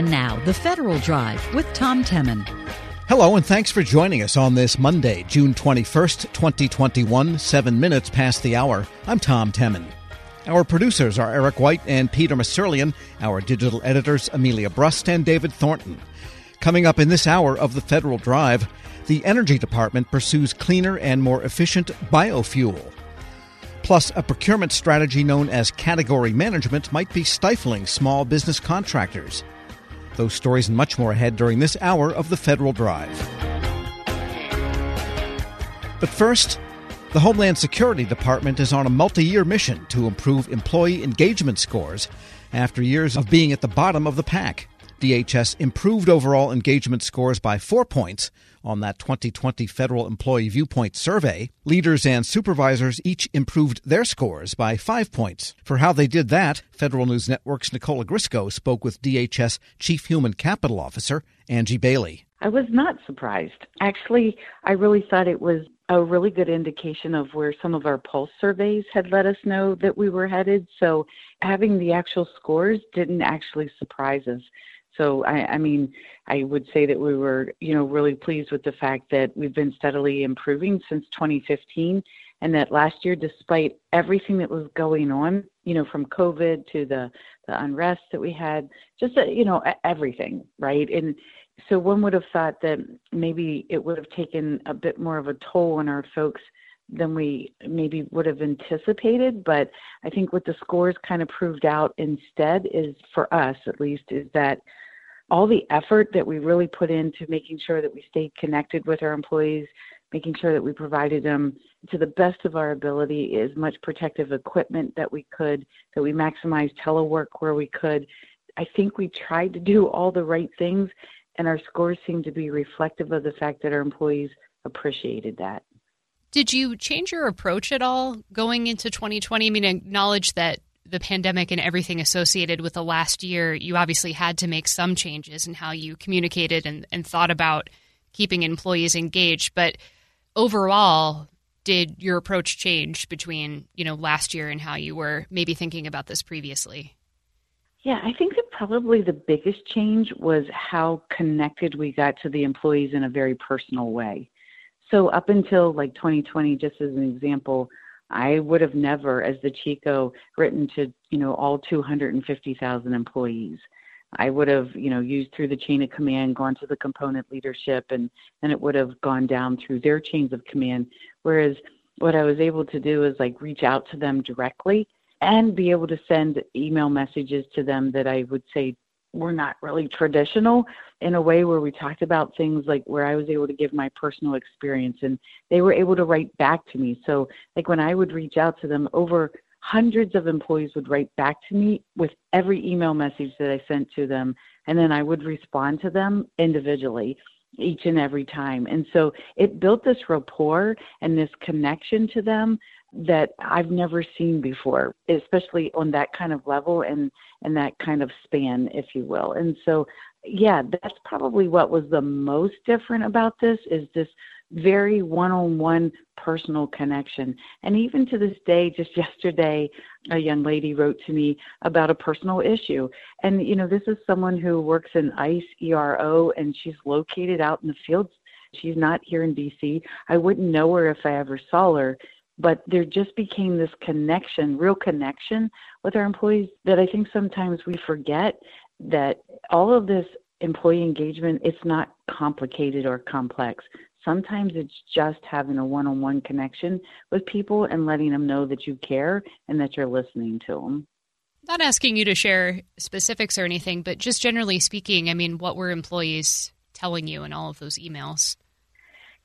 And now, the Federal Drive with Tom Temin. Hello, and thanks for joining us on this Monday, June 21st, 2021, seven minutes past the hour. I'm Tom Temin. Our producers are Eric White and Peter Musurlian, our digital editors, Amelia Brust and David Thornton. Coming up in this hour of the Federal Drive, the Energy Department pursues cleaner and more efficient biofuel. Plus, a procurement strategy known as category management might be stifling small business contractors. Those stories and much more ahead during this hour of the Federal Drive. But first, the Homeland Security Department is on a multi year mission to improve employee engagement scores after years of being at the bottom of the pack. DHS improved overall engagement scores by four points on that 2020 Federal Employee Viewpoint Survey. Leaders and supervisors each improved their scores by five points. For how they did that, Federal News Network's Nicole Ogrysko spoke with DHS Chief Human Capital Officer Angie Bailey. I was not surprised. Actually, I really thought it was a really good indication of where some of our pulse surveys had let us know that we were headed. So having the actual scores didn't actually surprise us. So I, I mean, I would say that we were, you know, really pleased with the fact that we've been steadily improving since 2015, and that last year, despite everything that was going on, you know, from COVID to the the unrest that we had, just uh, you know, everything, right? And so one would have thought that maybe it would have taken a bit more of a toll on our folks than we maybe would have anticipated. But I think what the scores kind of proved out instead is, for us at least, is that all the effort that we really put into making sure that we stayed connected with our employees, making sure that we provided them to the best of our ability as much protective equipment that we could, that we maximized telework where we could. I think we tried to do all the right things, and our scores seem to be reflective of the fact that our employees appreciated that. Did you change your approach at all going into 2020? I mean, acknowledge that the pandemic and everything associated with the last year, you obviously had to make some changes in how you communicated and, and thought about keeping employees engaged. But overall, did your approach change between you know last year and how you were maybe thinking about this previously? Yeah, I think that probably the biggest change was how connected we got to the employees in a very personal way. So up until like 2020, just as an example, I would have never, as the Chico, written to you know all 250,000 employees. I would have, you know, used through the chain of command, gone to the component leadership, and then it would have gone down through their chains of command. Whereas what I was able to do is like reach out to them directly and be able to send email messages to them that I would say were not really traditional in a way where we talked about things like where I was able to give my personal experience and they were able to write back to me. So like when I would reach out to them over hundreds of employees would write back to me with every email message that I sent to them and then I would respond to them individually each and every time. And so it built this rapport and this connection to them that I've never seen before, especially on that kind of level and and that kind of span, if you will. And so, yeah, that's probably what was the most different about this is this very one-on-one personal connection. And even to this day, just yesterday, a young lady wrote to me about a personal issue. And you know, this is someone who works in ICE ERO, and she's located out in the fields. She's not here in DC. I wouldn't know her if I ever saw her but there just became this connection, real connection with our employees that I think sometimes we forget that all of this employee engagement, it's not complicated or complex. Sometimes it's just having a one on one connection with people and letting them know that you care and that you're listening to them. Not asking you to share specifics or anything, but just generally speaking, I mean, what were employees telling you in all of those emails?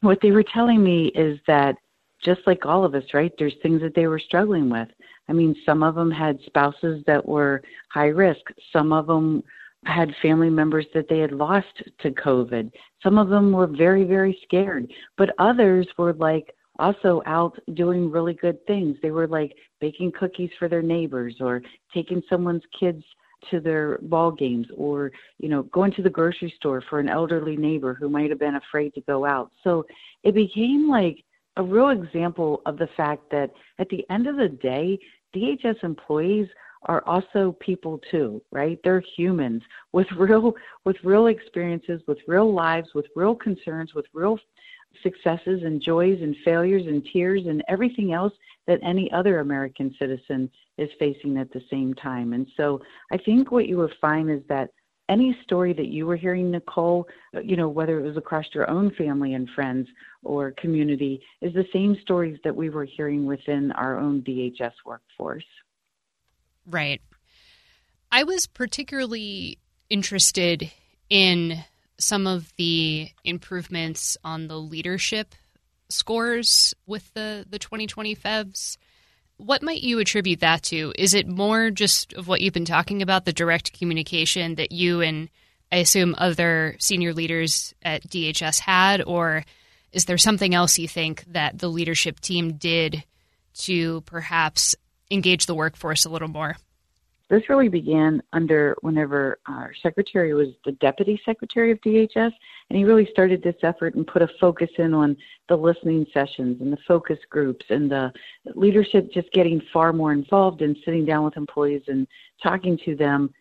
What they were telling me is that just like all of us, right? There's things that they were struggling with. I mean, some of them had spouses that were high risk. Some of them had family members that they had lost to COVID. Some of them were very, very scared. But others were like also out doing really good things. They were like baking cookies for their neighbors or taking someone's kids to their ball games or you know going to the grocery store for an elderly neighbor who might have been afraid to go out so it became like a real example of the fact that at the end of the day, DHS employees are also people too, right? They're humans with real with real experiences, with real lives, with real concerns, with real successes and joys and failures and tears and everything else that any other American citizen is facing at the same time. And so I think what you will find is that any story that you were hearing, Nicole, uh, you know, whether it was across your own family and friends or community, is the same stories that we were hearing within our own DHS workforce. Right. I was particularly interested in some of the improvements on the leadership scores with the, the 2020 FEVS. What might you attribute that to? Is it more just of what you've been talking about, the direct communication that you and I assume other senior leaders at DHS had, or is there something else you think that the leadership team did to perhaps engage the workforce a little more? This really began under whenever our secretary was the deputy secretary of DHS, and he really started this effort and put a focus in on the listening sessions and the focus groups and the leadership just getting far more involved and sitting down with employees and talking to them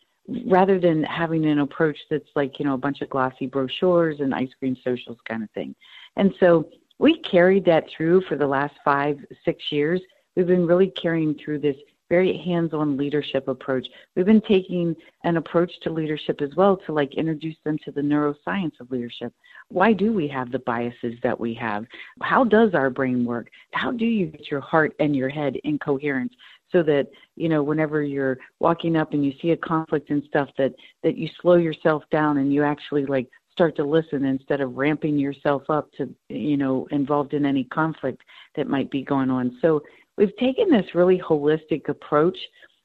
rather than having an approach that's like, you know, a bunch of glossy brochures and ice cream socials kind of thing. And so we carried that through for the last five, six years. We've been really carrying through this very hands-on leadership approach. We've been taking an approach to leadership as well to like introduce them to the neuroscience of leadership. Why do we have the biases that we have? How does our brain work? How do you get your heart and your head in coherence so that, you know, whenever you're walking up and you see a conflict and stuff that that you slow yourself down and you actually like start to listen instead of ramping yourself up to you know involved in any conflict that might be going on so we've taken this really holistic approach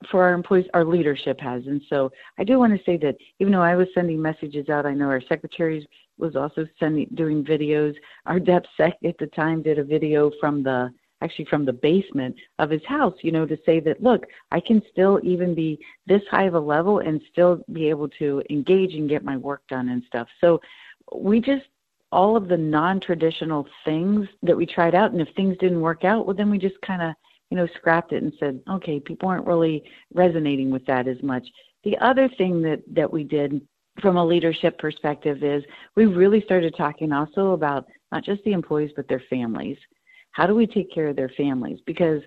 for our employees, our leadership has. And so I do want to say that even though I was sending messages out, I know our secretaries was also sending doing videos. Our DepSec at the time did a video from the actually from the basement of his house, you know, to say that look, I can still even be this high of a level and still be able to engage and get my work done and stuff. So we just all of the non-traditional things that we tried out and if things didn't work out well then we just kind of you know scrapped it and said okay people aren't really resonating with that as much. The other thing that that we did from a leadership perspective is we really started talking also about not just the employees but their families. How do we take care of their families? Because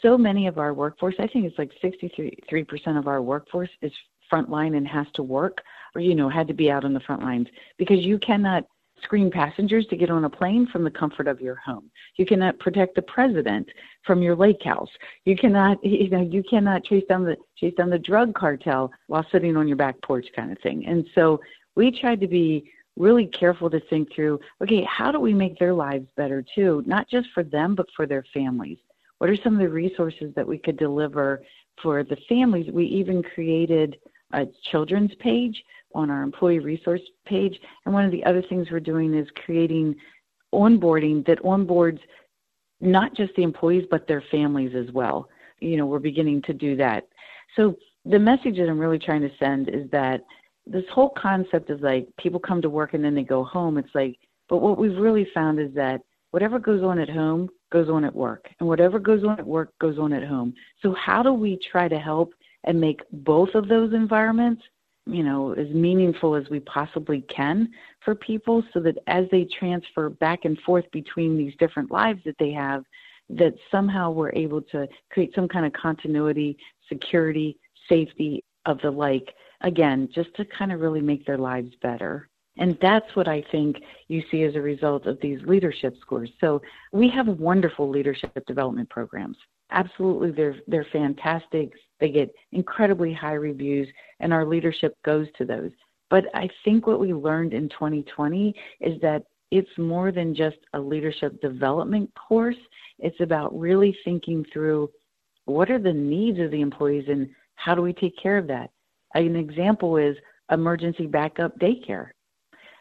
so many of our workforce i think it's like 63% of our workforce is frontline and has to work or you know had to be out on the front lines. Because you cannot screen passengers to get on a plane from the comfort of your home. You cannot protect the president from your lake house. You cannot, you know, you cannot chase down the chase down the drug cartel while sitting on your back porch, kind of thing. And so we tried to be really careful to think through. Okay, how do we make their lives better too? Not just for them, but for their families. What are some of the resources that we could deliver for the families? We even created a children's page on our employee resource page. And one of the other things we're doing is creating onboarding that onboards not just the employees but their families as well. You know, we're beginning to do that. So the message that I'm really trying to send is that this whole concept of like people come to work and then they go home, it's like, but what we've really found is that whatever goes on at home goes on at work, and whatever goes on at work goes on at home. So, how do we try to help and make both of those environments you know, as meaningful as we possibly can for people so that as they transfer back and forth between these different lives that they have, that somehow we're able to create some kind of continuity, security, safety of the like, again, just to kind of really make their lives better. And that's what I think you see as a result of these leadership scores. So we have wonderful leadership development programs. Absolutely, they're they're fantastic. They get incredibly high reviews, and our leadership goes to those. But I think what we learned in 2020 is that it's more than just a leadership development course. It's about really thinking through what are the needs of the employees and how do we take care of that. An example is emergency backup daycare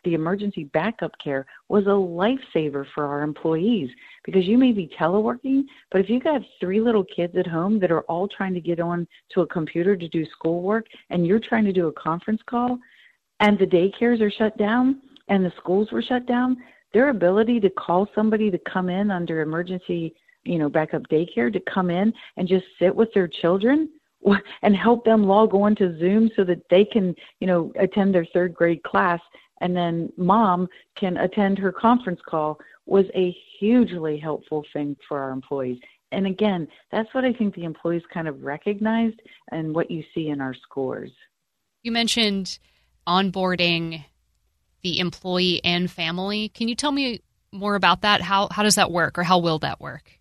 the emergency backup care was a lifesaver for our employees because you may be teleworking, but if you got three little kids at home that are all trying to get on to a computer to do schoolwork and you're trying to do a conference call and the daycares are shut down and the schools were shut down, their ability to call somebody to come in under emergency, you know, backup daycare to come in and just sit with their children and help them log on to Zoom so that they can, you know, attend their third grade class and then mom can attend her conference call was a hugely helpful thing for our employees. And again, that's what I think the employees kind of recognized and what you see in our scores. You mentioned onboarding the employee and family. Can you tell me more about that? How how does that work or how will that work?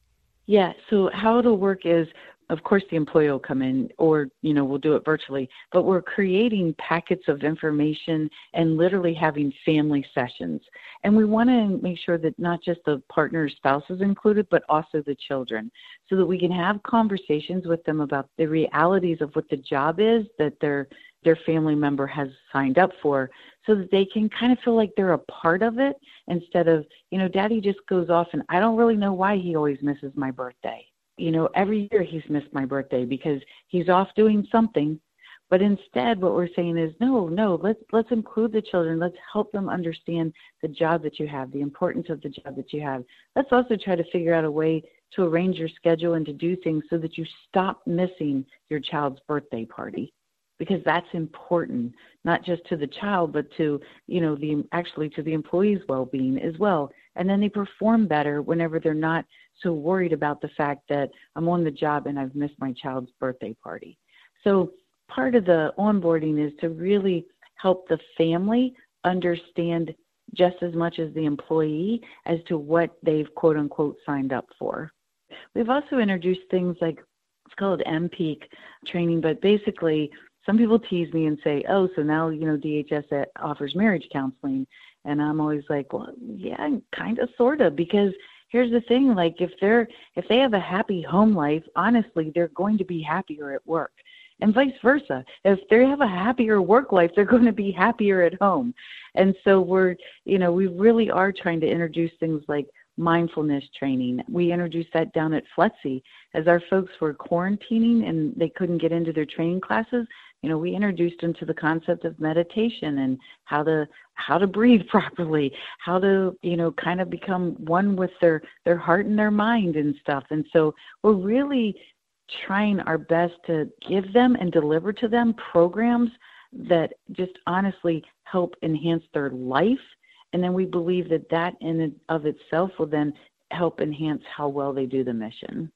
Yeah, so how it'll work is of course the employee will come in or you know we'll do it virtually but we're creating packets of information and literally having family sessions. And we want to make sure that not just the partner spouse is included but also the children so that we can have conversations with them about the realities of what the job is that their their family member has signed up for so that they can kind of feel like they're a part of it instead of you know daddy just goes off and i don't really know why he always misses my birthday you know, every year he's missed my birthday because he's off doing something. But instead, what we're saying is, no, no, let's let's include the children. Let's help them understand the job that you have, the importance of the job that you have. Let's also try to figure out a way to arrange your schedule and to do things so that you stop missing your child's birthday party because that's important not just to the child but to you know the actually to the employee's well-being as well and then they perform better whenever they're not so worried about the fact that I'm on the job and I've missed my child's birthday party. So part of the onboarding is to really help the family understand just as much as the employee as to what they've quote unquote signed up for. We've also introduced things like it's called MPEAK training, but basically some people tease me and say, "Oh, so now you know DHS offers marriage counseling," and I'm always like, "Well, yeah, kind of, sort of," because here's the thing: like if they're if they have a happy home life, honestly, they're going to be happier at work, and vice versa. If they have a happier work life, they're going to be happier at home, and so we're you know we really are trying to introduce things like mindfulness training. We introduced that down at FLETC as our folks were quarantining and they couldn't get into their training classes you know we introduced them to the concept of meditation and how to how to breathe properly how to you know kind of become one with their their heart and their mind and stuff. And so we're really trying our best to give them and deliver to them programs that just honestly help enhance their life. And then we believe that that in and of itself will then help enhance how well they do the mission.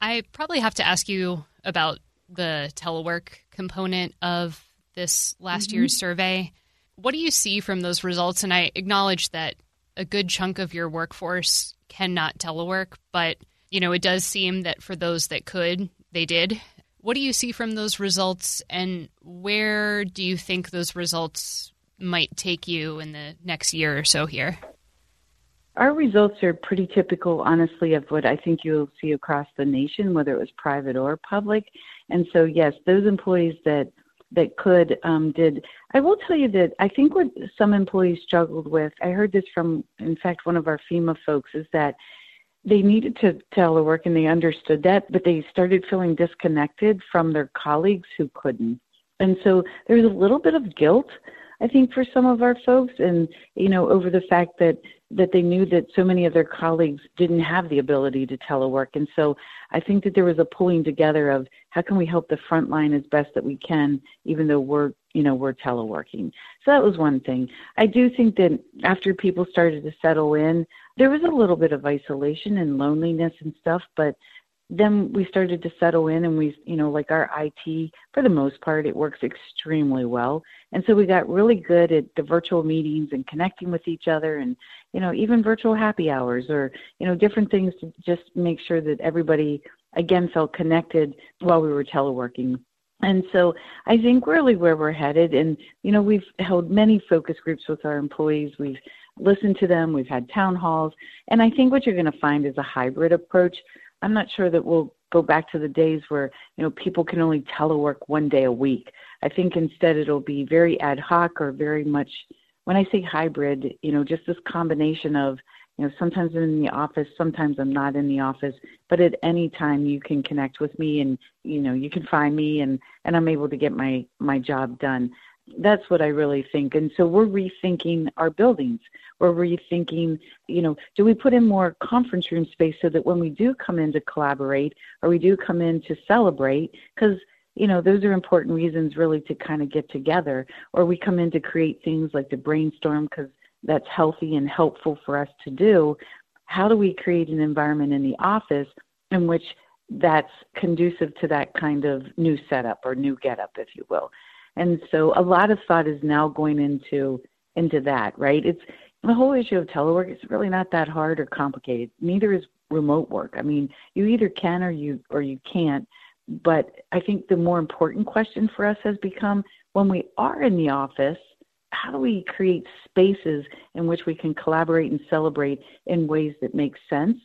I probably have to ask you about the telework component of this last mm-hmm. year's survey. What do you see from those results? And I acknowledge that a good chunk of your workforce cannot telework, but you know, it does seem that for those that could, they did. What do you see from those results and where do you think those results might take you in the next year or so here? Our results are pretty typical, honestly, of what I think you'll see across the nation, whether it was private or public. And so, yes, those employees that that could um, did. I will tell you that I think what some employees struggled with. I heard this from, in fact, one of our FEMA folks is that they needed to telework and they understood that, but they started feeling disconnected from their colleagues who couldn't. And so there's a little bit of guilt, I think, for some of our folks, and you know, over the fact that that they knew that so many of their colleagues didn't have the ability to telework. And so I think that there was a pulling together of how can we help the front line as best that we can, even though we're, you know, we're teleworking. So that was one thing. I do think that after people started to settle in, there was a little bit of isolation and loneliness and stuff, but then we started to settle in and we you know like our IT for the most part it works extremely well. And so we got really good at the virtual meetings and connecting with each other and you know even virtual happy hours or you know different things to just make sure that everybody again felt connected while we were teleworking. And so I think really where we're headed and you know we've held many focus groups with our employees. We've listened to them. We've had town halls. And I think what you're going to find is a hybrid approach I'm not sure that we'll go back to the days where you know people can only telework one day a week. I think instead it'll be very ad hoc or very much. When I say hybrid, you know, just this combination of you know sometimes I'm in the office, sometimes I'm not in the office, but at any time you can connect with me and you know you can find me and and I'm able to get my my job done. That's what I really think. And so we're rethinking our buildings. We're rethinking, you know, do we put in more conference room space so that when we do come in to collaborate or we do come in to celebrate, because you know, those are important reasons really to kind of get together. Or we come in to create things like to brainstorm because that's healthy and helpful for us to do. How do we create an environment in the office in which that's conducive to that kind of new setup or new getup, if you will? And so a lot of thought is now going into into that, right? It's the whole issue of telework is really not that hard or complicated. Neither is remote work. I mean, you either can or you or you can't. But I think the more important question for us has become when we are in the office, how do we create spaces in which we can collaborate and celebrate in ways that make sense?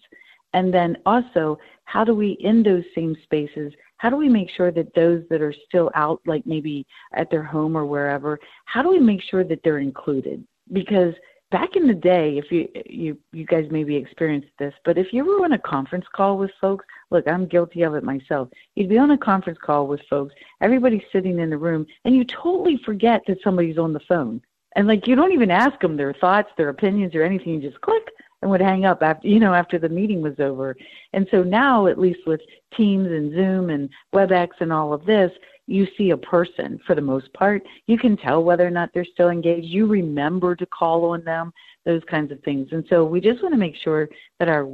And then also, how do we, in those same spaces, how do we make sure that those that are still out, like maybe at their home or wherever, how do we make sure that they're included? Because back in the day, if you you you guys maybe experienced this, but if you were on a conference call with folks, look, I'm guilty of it myself. You'd be on a conference call with folks, everybody's sitting in the room, and you totally forget that somebody's on the phone. And like you don't even ask them their thoughts, their opinions, or anything. You just click and would hang up after you know after the meeting was over. And so now, at least with Teams and Zoom and WebEx and all of this, you see a person for the most part. You can tell whether or not they're still engaged. You remember to call on them, those kinds of things. And so we just want to make sure that our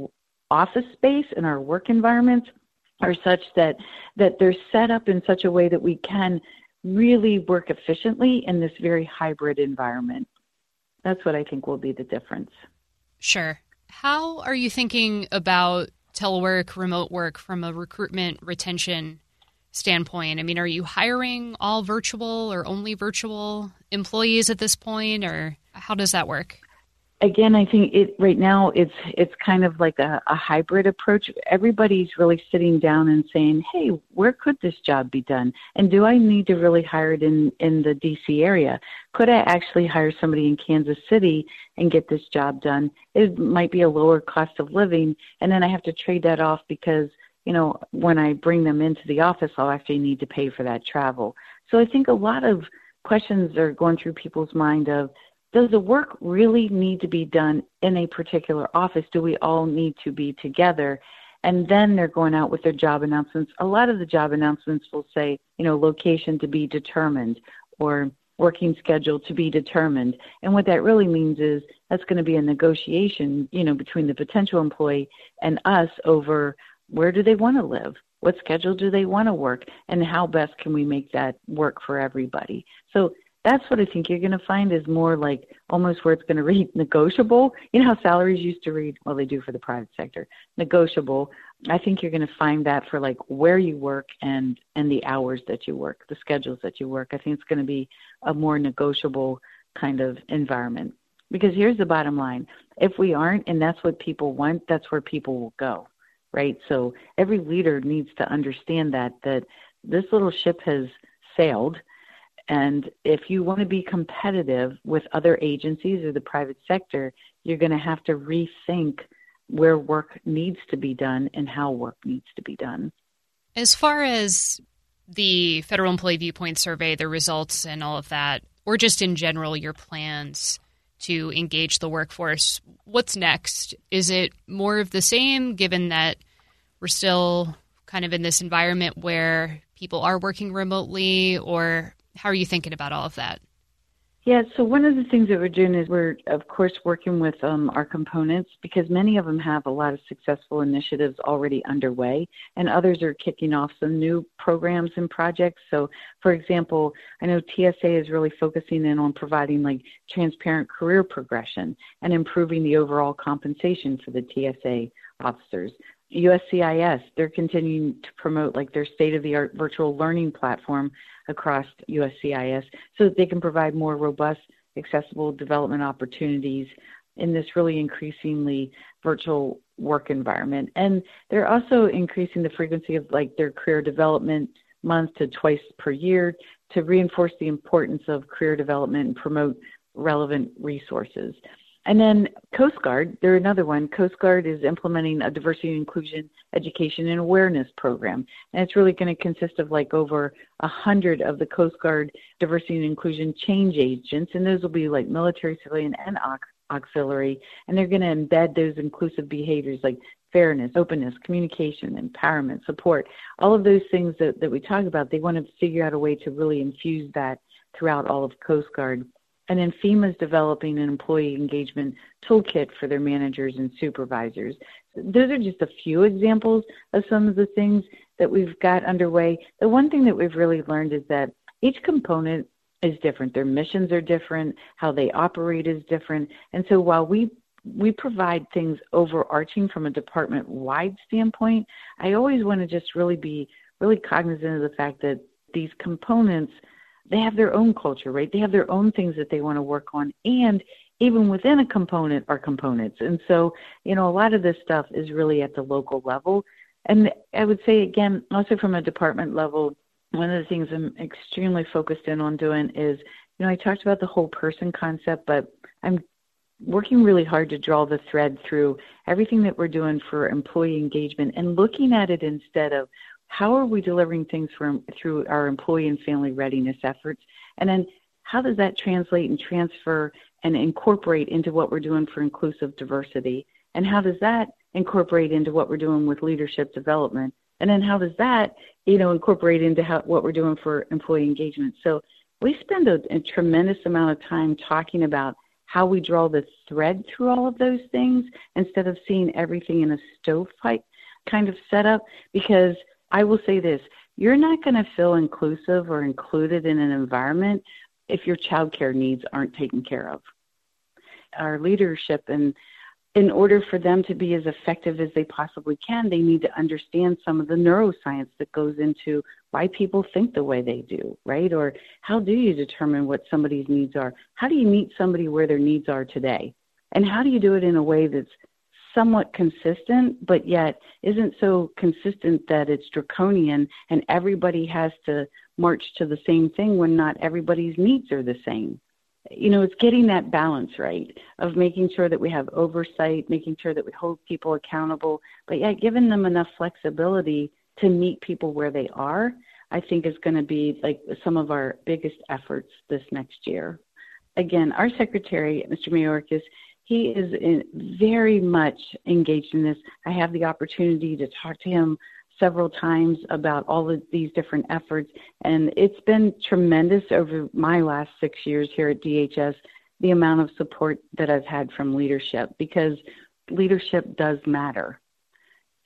office space and our work environments are such that that they're set up in such a way that we can really work efficiently in this very hybrid environment. That's what I think will be the difference. Sure. How are you thinking about telework, remote work from a recruitment retention standpoint? I mean, are you hiring all virtual or only virtual employees at this point, or how does that work? Again, I think it right now it's it's kind of like a, a hybrid approach. Everybody's really sitting down and saying, "Hey, where could this job be done? And do I need to really hire it in in the DC area? Could I actually hire somebody in Kansas City and get this job done? It might be a lower cost of living, and then I have to trade that off because you know, when I bring them into the office, I'll actually need to pay for that travel. So I think a lot of questions are going through people's mind of, does the work really need to be done in a particular office? Do we all need to be together? And then they're going out with their job announcements. A lot of the job announcements will say, you know, location to be determined or working schedule to be determined. And what that really means is that's going to be a negotiation, you know, between the potential employee and us over where do they want to live? What schedule do they want to work? And how best can we make that work for everybody? So that's what I think you're going to find is more like almost where it's going to read negotiable. You know how salaries used to read, well, they do for the private sector, negotiable. I think you're going to find that for like where you work and and the hours that you work, the schedules that you work. I think it's going to be a more negotiable kind of environment. Because here's the bottom line: if we aren't, and that's what people want, that's where people will go right? So every leader needs to understand that that this little ship has sailed and if you want to be competitive with other agencies or the private sector, you're going to have to rethink where work needs to be done and how work needs to be done. As far as the Federal Employee Viewpoint Survey, the results, and all of that, or just in general, your plans to engage the workforce. What's next? Is it more of the same, given that we're still kind of in this environment where people are working remotely, or how are you thinking about all of that? Yeah, so one of the things that we're doing is we're, of course, working with um, our components because many of them have a lot of successful initiatives already underway, and others are kicking off some new programs and projects. So, for example, I know TSA is really focusing in on providing like transparent career progression and improving the overall compensation for the TSA officers. USCIS, they're continuing to promote like their state of the art virtual learning platform across USCIS so that they can provide more robust, accessible development opportunities in this really increasingly virtual work environment. And they're also increasing the frequency of like their career development month to twice per year to reinforce the importance of career development and promote relevant resources. And then Coast Guard, they're another one. Coast Guard is implementing a diversity and inclusion education and awareness program. And it's really going to consist of like over a hundred of the Coast Guard diversity and inclusion change agents. And those will be like military, civilian, and auxiliary. And they're going to embed those inclusive behaviors like fairness, openness, communication, empowerment, support, all of those things that, that we talk about. They want to figure out a way to really infuse that throughout all of Coast Guard. And then FEMA is developing an employee engagement toolkit for their managers and supervisors. Those are just a few examples of some of the things that we've got underway. The one thing that we've really learned is that each component is different. Their missions are different, how they operate is different. And so while we we provide things overarching from a department wide standpoint, I always want to just really be really cognizant of the fact that these components they have their own culture, right? They have their own things that they want to work on. And even within a component are components. And so, you know, a lot of this stuff is really at the local level. And I would say, again, also from a department level, one of the things I'm extremely focused in on doing is, you know, I talked about the whole person concept, but I'm working really hard to draw the thread through everything that we're doing for employee engagement and looking at it instead of how are we delivering things from through our employee and family readiness efforts? And then how does that translate and transfer and incorporate into what we're doing for inclusive diversity? And how does that incorporate into what we're doing with leadership development? And then how does that, you know, incorporate into how, what we're doing for employee engagement? So we spend a, a tremendous amount of time talking about how we draw the thread through all of those things instead of seeing everything in a stovepipe kind of setup because – I will say this you're not going to feel inclusive or included in an environment if your childcare needs aren't taken care of. Our leadership and in order for them to be as effective as they possibly can, they need to understand some of the neuroscience that goes into why people think the way they do, right? Or how do you determine what somebody's needs are? How do you meet somebody where their needs are today? And how do you do it in a way that's somewhat consistent, but yet isn't so consistent that it's draconian and everybody has to march to the same thing when not everybody's needs are the same. You know, it's getting that balance right of making sure that we have oversight, making sure that we hold people accountable, but yet giving them enough flexibility to meet people where they are, I think is going to be like some of our biggest efforts this next year. Again, our secretary, Mr. Mayorkas, he is in, very much engaged in this. I have the opportunity to talk to him several times about all of these different efforts, and it's been tremendous over my last six years here at DHS. The amount of support that I've had from leadership because leadership does matter.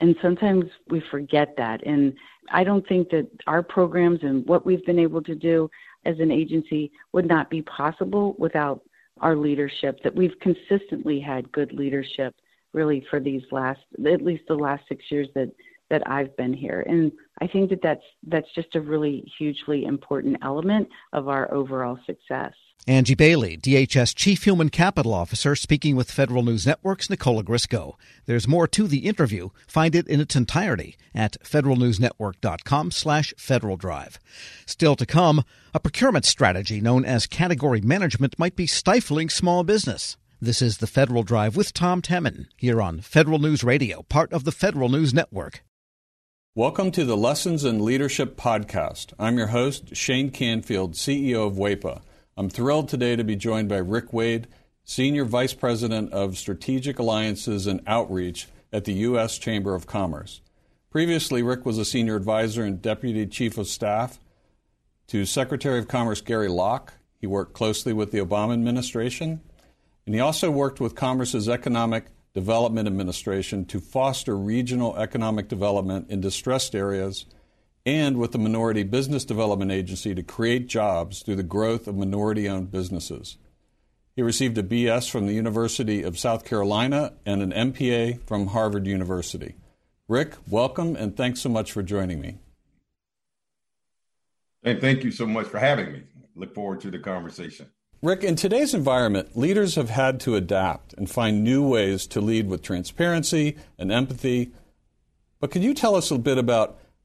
And sometimes we forget that. And I don't think that our programs and what we've been able to do as an agency would not be possible without our leadership, that we've consistently had good leadership really for these last, at least the last six years that, that I've been here. And I think that that's, that's just a really hugely important element of our overall success. Angie Bailey, DHS Chief Human Capital Officer, speaking with Federal News Network's Nicole Ogrysko. There's more to the interview. Find it in its entirety at federalnewsnetwork.com slash Federal Drive. Still to come, a procurement strategy known as category management might be stifling small business. This is the Federal Drive with Tom Temin here on Federal News Radio, part of the Federal News Network. Welcome to the Lessons in Leadership podcast. I'm your host, Shane Canfield, CEO of WEPA. I'm thrilled today to be joined by Rick Wade, Senior Vice President of Strategic Alliances and Outreach at the U.S. Chamber of Commerce. Previously, Rick was a Senior Advisor and Deputy Chief of Staff to Secretary of Commerce Gary Locke. He worked closely with the Obama administration, and he also worked with Commerce's Economic Development Administration to foster regional economic development in distressed areas and with the Minority Business Development Agency to create jobs through the growth of minority owned businesses. He received a BS from the University of South Carolina and an MPA from Harvard University. Rick, welcome and thanks so much for joining me. And thank you so much for having me. Look forward to the conversation. Rick, in today's environment, leaders have had to adapt and find new ways to lead with transparency and empathy. But can you tell us a bit about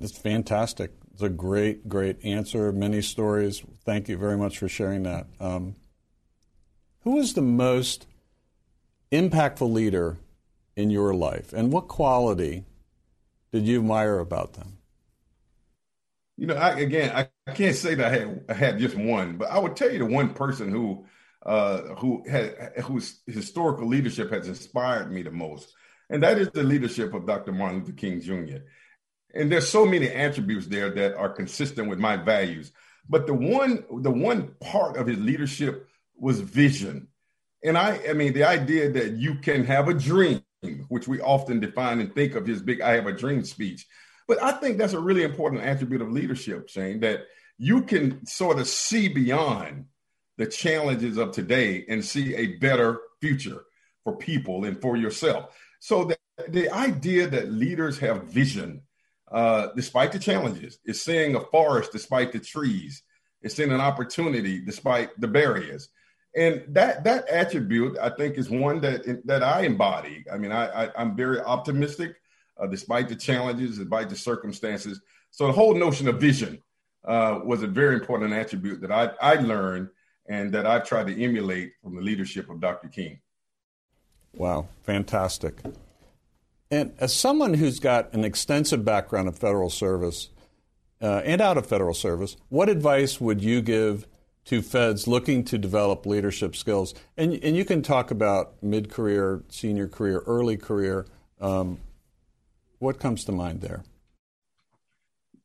It's fantastic. It's a great, great answer. Many stories. Thank you very much for sharing that. Um, who is the most impactful leader in your life, and what quality did you admire about them? You know, I, again, I, I can't say that I had, I had just one, but I would tell you the one person who uh, who had whose historical leadership has inspired me the most, and that is the leadership of Dr. Martin Luther King Jr. And there's so many attributes there that are consistent with my values. But the one the one part of his leadership was vision. And I I mean the idea that you can have a dream which we often define and think of his big I have a dream speech. But I think that's a really important attribute of leadership, Shane, that you can sort of see beyond the challenges of today and see a better future for people and for yourself. So the, the idea that leaders have vision uh, despite the challenges, is seeing a forest despite the trees, it's seeing an opportunity despite the barriers. And that that attribute, I think, is one that that I embody. I mean, I, I am very optimistic, uh, despite the challenges, despite the circumstances. So the whole notion of vision uh, was a very important attribute that I I learned and that I've tried to emulate from the leadership of Dr. King. Wow, fantastic. And as someone who's got an extensive background of federal service uh, and out of federal service, what advice would you give to feds looking to develop leadership skills? And, and you can talk about mid career, senior career, early career. Um, what comes to mind there?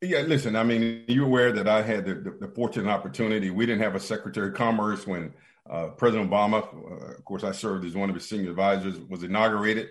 Yeah, listen, I mean, you're aware that I had the, the, the fortunate opportunity. We didn't have a Secretary of Commerce when uh, President Obama, uh, of course, I served as one of his senior advisors, was inaugurated.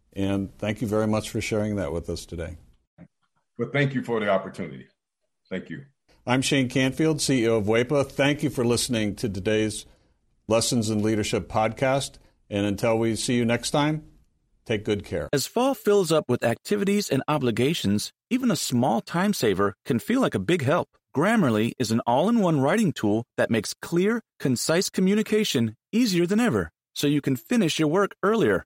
And thank you very much for sharing that with us today. Well, thank you for the opportunity. Thank you. I'm Shane Canfield, CEO of WEPA. Thank you for listening to today's Lessons in Leadership podcast. And until we see you next time, take good care. As fall fills up with activities and obligations, even a small time saver can feel like a big help. Grammarly is an all in one writing tool that makes clear, concise communication easier than ever, so you can finish your work earlier